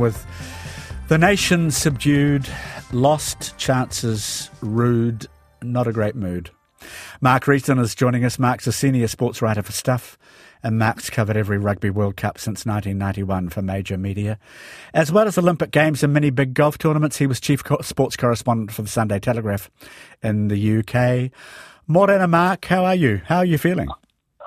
with the nation subdued, lost chances, rude, not a great mood. Mark Reason is joining us. Mark's a senior sports writer for Stuff, and Mark's covered every Rugby World Cup since 1991 for major media. As well as Olympic Games and many big golf tournaments, he was chief sports correspondent for the Sunday Telegraph in the UK. Morena, Mark, how are you? How are you feeling?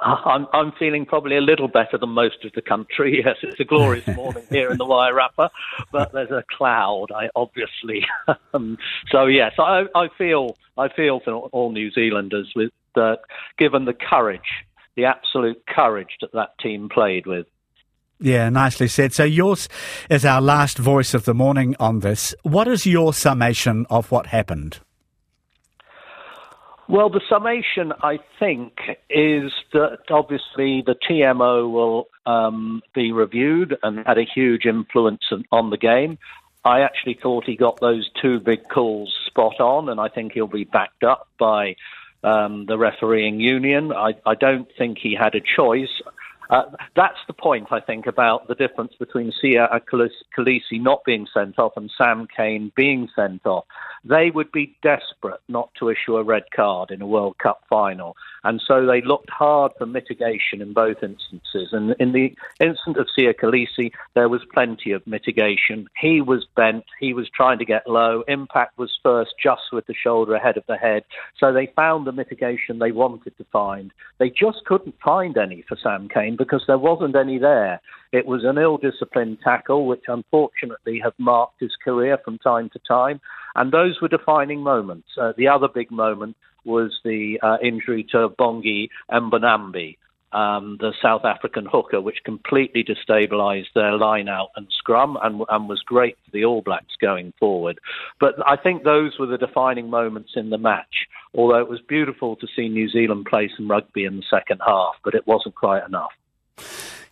I'm, I'm feeling probably a little better than most of the country. Yes, it's a glorious morning here in the Wairarapa, but there's a cloud, I, obviously. um, so yes, I, I feel I feel for all New Zealanders with uh, given the courage, the absolute courage that that team played with. Yeah, nicely said. So yours is our last voice of the morning on this. What is your summation of what happened? Well, the summation, I think, is that obviously the TMO will um, be reviewed and had a huge influence on the game. I actually thought he got those two big calls spot on, and I think he'll be backed up by um, the refereeing union. I, I don't think he had a choice. Uh, that's the point, I think, about the difference between Siya Kolisi not being sent off and Sam Cane being sent off. They would be desperate not to issue a red card in a World Cup final. And so they looked hard for mitigation in both instances. And in the instance of Siya Kolisi, there was plenty of mitigation. He was bent, he was trying to get low. Impact was first just with the shoulder ahead of the head. So they found the mitigation they wanted to find. They just couldn't find any for Sam Cane because there wasn't any there. It was an ill disciplined tackle, which unfortunately have marked his career from time to time. And those were defining moments. Uh, the other big moment was the uh, injury to Bongi Mbonambi, um, the South African hooker, which completely destabilised their line out and scrum and, and, was great for the All Blacks going forward. But I think those were the defining moments in the match, although it was beautiful to see New Zealand play some rugby in the second half, but it wasn't quite enough.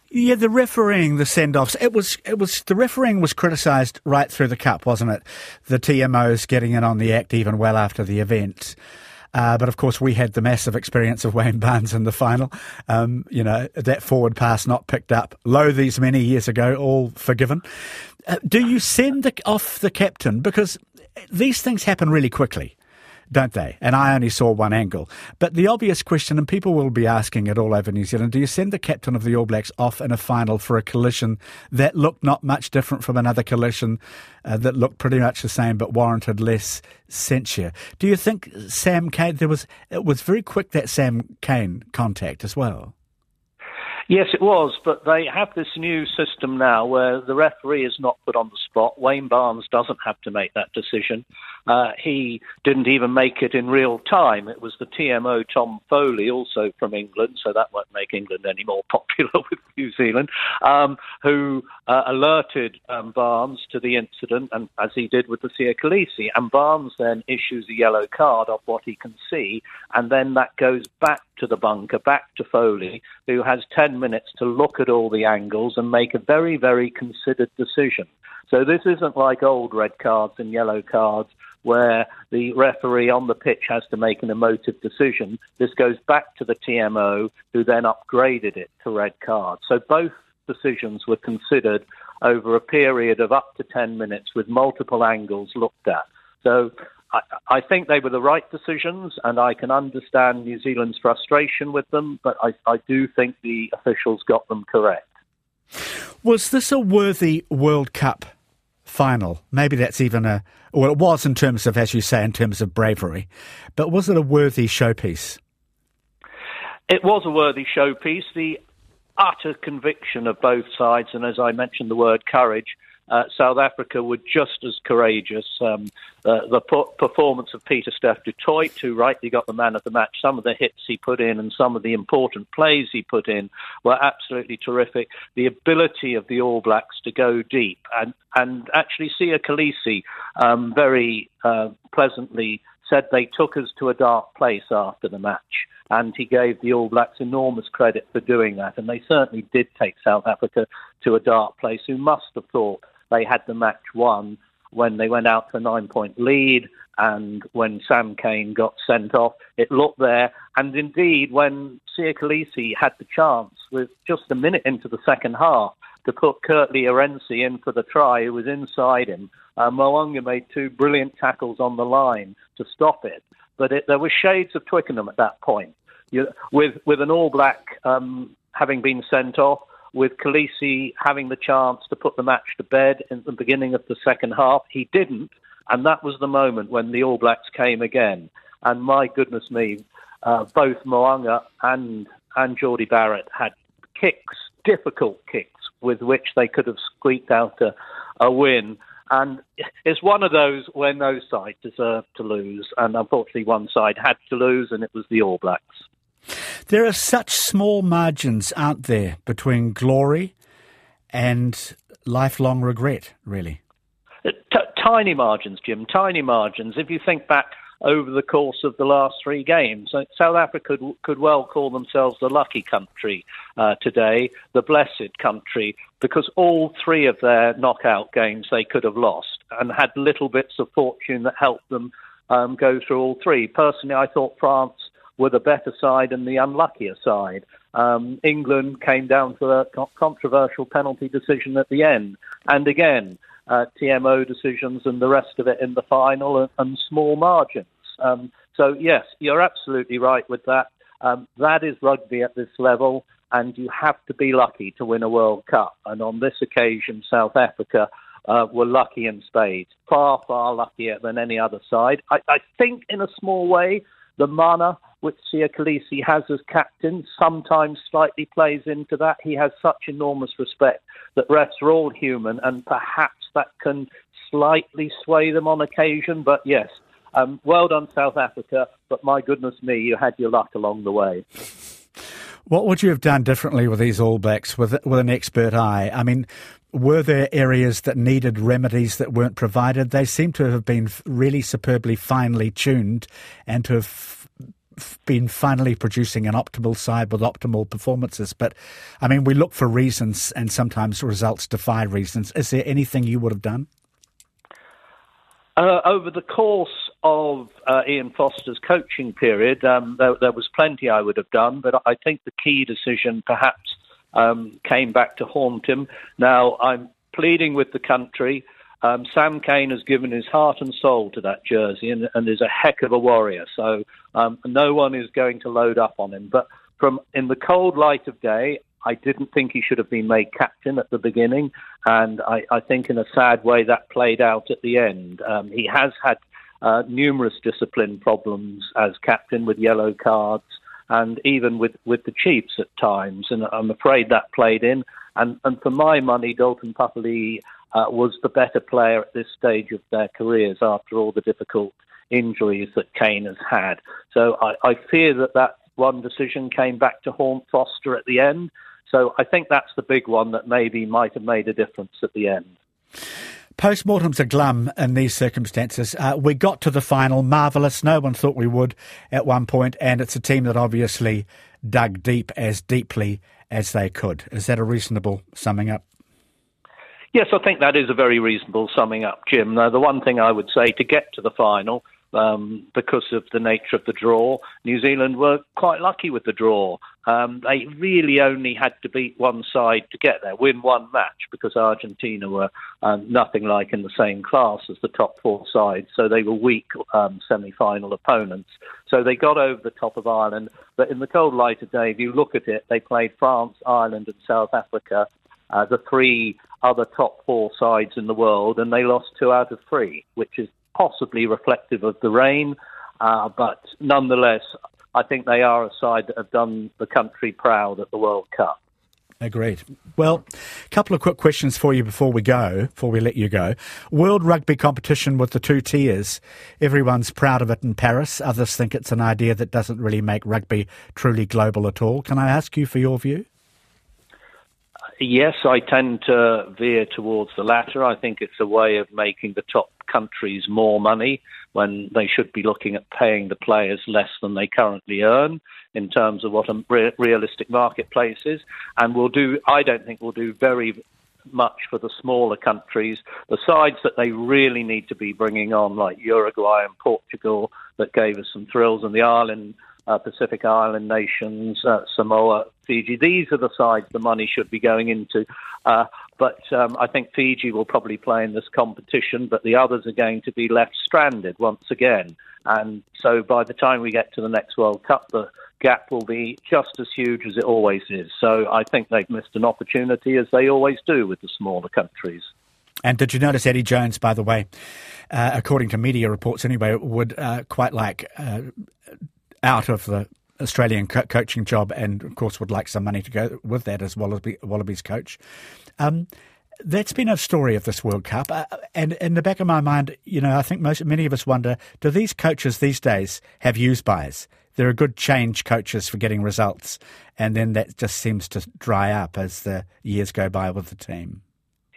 Yeah, the refereeing, the send-offs, it was, it was, the refereeing was criticised right through the cup, wasn't it? The TMOs getting in on the act even well after the event. Uh, but of course, we had the massive experience of Wayne Barnes in the final. Um, you know, that forward pass not picked up. Low these many years ago, all forgiven. Uh, do you send the, off the captain? Because these things happen really quickly don't they? And I only saw one angle. But the obvious question, and people will be asking it all over New Zealand, do you send the captain of the All Blacks off in a final for a collision that looked not much different from another collision uh, that looked pretty much the same but warranted less censure? Do you think Sam Cane, there was, it was very quick that Sam Cane contact as well? Yes, it was, but they have this new system now where the referee is not put on the spot. Wayne Barnes doesn't have to make that decision. Uh, he didn't even make it in real time. It was the TMO Tom Foley, also from England, so that won't make England any more popular with New Zealand, um, who uh, alerted um, Barnes to the incident, and as he did with the Siya Kolisi. And Barnes then issues a yellow card off what he can see, and then that goes back to the bunker, back to Foley, who has 10 minutes to look at all the angles and make a very, very considered decision. So this isn't like old red cards and yellow cards where the referee on the pitch has to make an emotive decision. This goes back to the TMO, who then upgraded it to red cards. So both decisions were considered over a period of up to 10 minutes with multiple angles looked at. So I, I think they were the right decisions, and I can understand New Zealand's frustration with them, but I, I do think the officials got them correct. Was this a worthy World Cup final? Maybe that's even a, well, it was in terms of, as you say, in terms of bravery, but was it a worthy showpiece? It was a worthy showpiece. The utter conviction of both sides, and as I mentioned, the word courage, uh, South Africa were just as courageous. Um, uh, the po- performance of Pieter-Steph du Toit, who rightly got the man of the match, some of the hits he put in and some of the important plays he put in were absolutely terrific. The ability of the All Blacks to go deep and, and actually Siya Kolisi um, very uh, pleasantly said they took us to a dark place after the match. And he gave the All Blacks enormous credit for doing that. And they certainly did take South Africa to a dark place, who must have thought they had the match won when they went out to a nine point lead and when Sam Cane got sent off, it looked there. And indeed, when Siya Kolisi had the chance with just a minute into the second half, to put Kurt-Lee in for the try, who was inside him. Uh, Mo'unga made two brilliant tackles on the line to stop it. But it, there were shades of Twickenham at that point. You, with, with an All Black um, having been sent off, with Kolisi having the chance to put the match to bed in the beginning of the second half. He didn't, and that was the moment when the All Blacks came again. And my goodness me, uh, both Mo'unga and and Jordie Barrett had kicks, difficult kicks, with which they could have squeaked out a, a win. And it's one of those where no side deserved to lose, and unfortunately, one side had to lose, and it was the All Blacks. There are such small margins, aren't there, between glory and lifelong regret, really? T- tiny margins, Jim, tiny margins. If you think back over the course of the last three games. South Africa could, could well call themselves the lucky country uh, today, the blessed country, because all three of their knockout games they could have lost and had little bits of fortune that helped them um, go through all three. Personally, I thought France were the better side and the unluckier side. Um, England came down to a controversial penalty decision at the end. And again, uh, TMO decisions and the rest of it in the final and, and small margins. Um, so, yes, you're absolutely right with that. Um, that is rugby at this level, and you have to be lucky to win a World Cup. And on this occasion, South Africa uh, were lucky in spades, far, far luckier than any other side. I, I think, in a small way, the mana which Siya Kolisi has as captain sometimes slightly plays into that. He has such enormous respect that refs are all human, and perhaps that can slightly sway them on occasion. But yes, um, well done, South Africa. But my goodness me, you had your luck along the way. What would you have done differently with these All Blacks with with an expert eye? I mean, were there areas that needed remedies that weren't provided? They seem to have been really superbly finely tuned and to have been finally producing an optimal side with optimal performances. But I mean, we look for reasons, and sometimes results defy reasons. Is there anything you would have done? Uh, over the course of uh, Ian Foster's coaching period, um, there, there, was plenty I would have done, but I think the key decision perhaps um, came back to haunt him. Now, I'm pleading with the country um, Sam Cane has given his heart and soul to that jersey and, and is a heck of a warrior. So um, no one is going to load up on him. But from in the cold light of day, I didn't think he should have been made captain at the beginning, and I, I think in a sad way that played out at the end. Um, he has had uh, numerous discipline problems as captain with yellow cards and even with, with the Chiefs at times, and I'm afraid that played in. And, and for my money, Dalton Papali'i uh, was the better player at this stage of their careers after all the difficult injuries that Cane has had. So I, I fear that that one decision came back to haunt Foster at the end. So I think that's the big one that maybe might have made a difference at the end. Postmortems are glum in these circumstances. Uh, we got to the final, marvellous. No one thought we would at one point, and it's a team that obviously dug deep as deeply as they could. Is that a reasonable summing up? Yes, I think that is a very reasonable summing up, Jim. Now, the one thing I would say to get to the final, um, because of the nature of the draw, New Zealand were quite lucky with the draw. Um, they really only had to beat one side to get there, win one match, because Argentina were um, nothing like in the same class as the top four sides. So they were weak um, semi final opponents. So they got over the top of Ireland. But in the cold light of day, if you look at it, they played France, Ireland, and South Africa uh, the three other top four sides in the world, and they lost two out of three, which is possibly reflective of the rain. Uh, but nonetheless, I think they are a side that have done the country proud at the World Cup. Agreed. Well, a couple of quick questions for you before we go, before we let you go. World rugby competition with the two tiers. Everyone's proud of it in Paris. Others think it's an idea that doesn't really make rugby truly global at all. Can I ask you for your view? yes, I tend to veer towards the latter. I think it's a way of making the top countries more money when they should be looking at paying the players less than they currently earn in terms of what a re- realistic marketplace is. And we'll do, I don't think we'll do very much for the smaller countries. The sides that they really need to be bringing on, like Uruguay and Portugal, that gave us some thrills, and the Ireland uh, Pacific Island nations, uh, Samoa, Fiji. These are the sides the money should be going into. Uh, but um, I think Fiji will probably play in this competition, but the others are going to be left stranded once again. And so by the time we get to the next World Cup, the gap will be just as huge as it always is. So I think they've missed an opportunity, as they always do with the smaller countries. And did you notice Eddie Jones, by the way, uh, according to media reports anyway, would uh, quite like uh, out of the Australian co- coaching job and, of course, would like some money to go with that as Wallaby, Wallabies coach. Um, that's been a story of this World Cup. Uh, and in the back of my mind, you know, I think most many of us wonder do these coaches these days have use bys? There are a good change coaches for getting results, and then that just seems to dry up as the years go by with the team.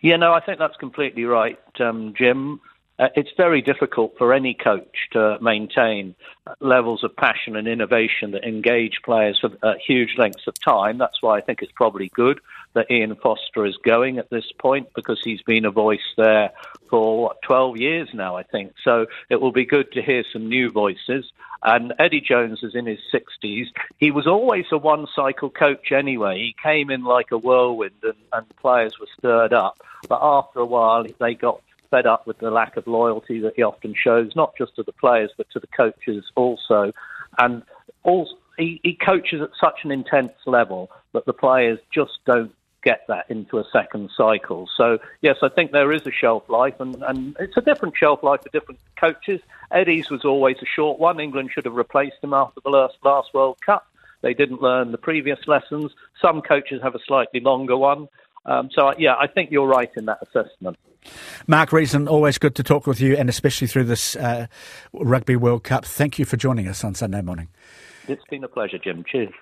Yeah, no, I think that's completely right, um, Jim. Uh, it's very difficult for any coach to maintain levels of passion and innovation that engage players for uh, huge lengths of time. That's why I think it's probably good that Ian Foster is going at this point because he's been a voice there for what, 12 years now, I think. So it will be good to hear some new voices. And Eddie Jones is in his 60s. He was always a one cycle coach anyway. He came in like a whirlwind and, and players were stirred up. But after a while, they got fed up with the lack of loyalty that he often shows, not just to the players, but to the coaches also. And he, he coaches at such an intense level that the players just don't get that into a second cycle. So, yes, I think there is a shelf life, and, and it's a different shelf life for different coaches. Eddie's was always a short one. England should have replaced him after the last, last World Cup. They didn't learn the previous lessons. Some coaches have a slightly longer one. Um, so, yeah, I think you're right in that assessment. Mark Reason, always good to talk with you, and especially through this uh, Rugby World Cup. Thank you for joining us on Sunday morning. It's been a pleasure, Jim. Cheers.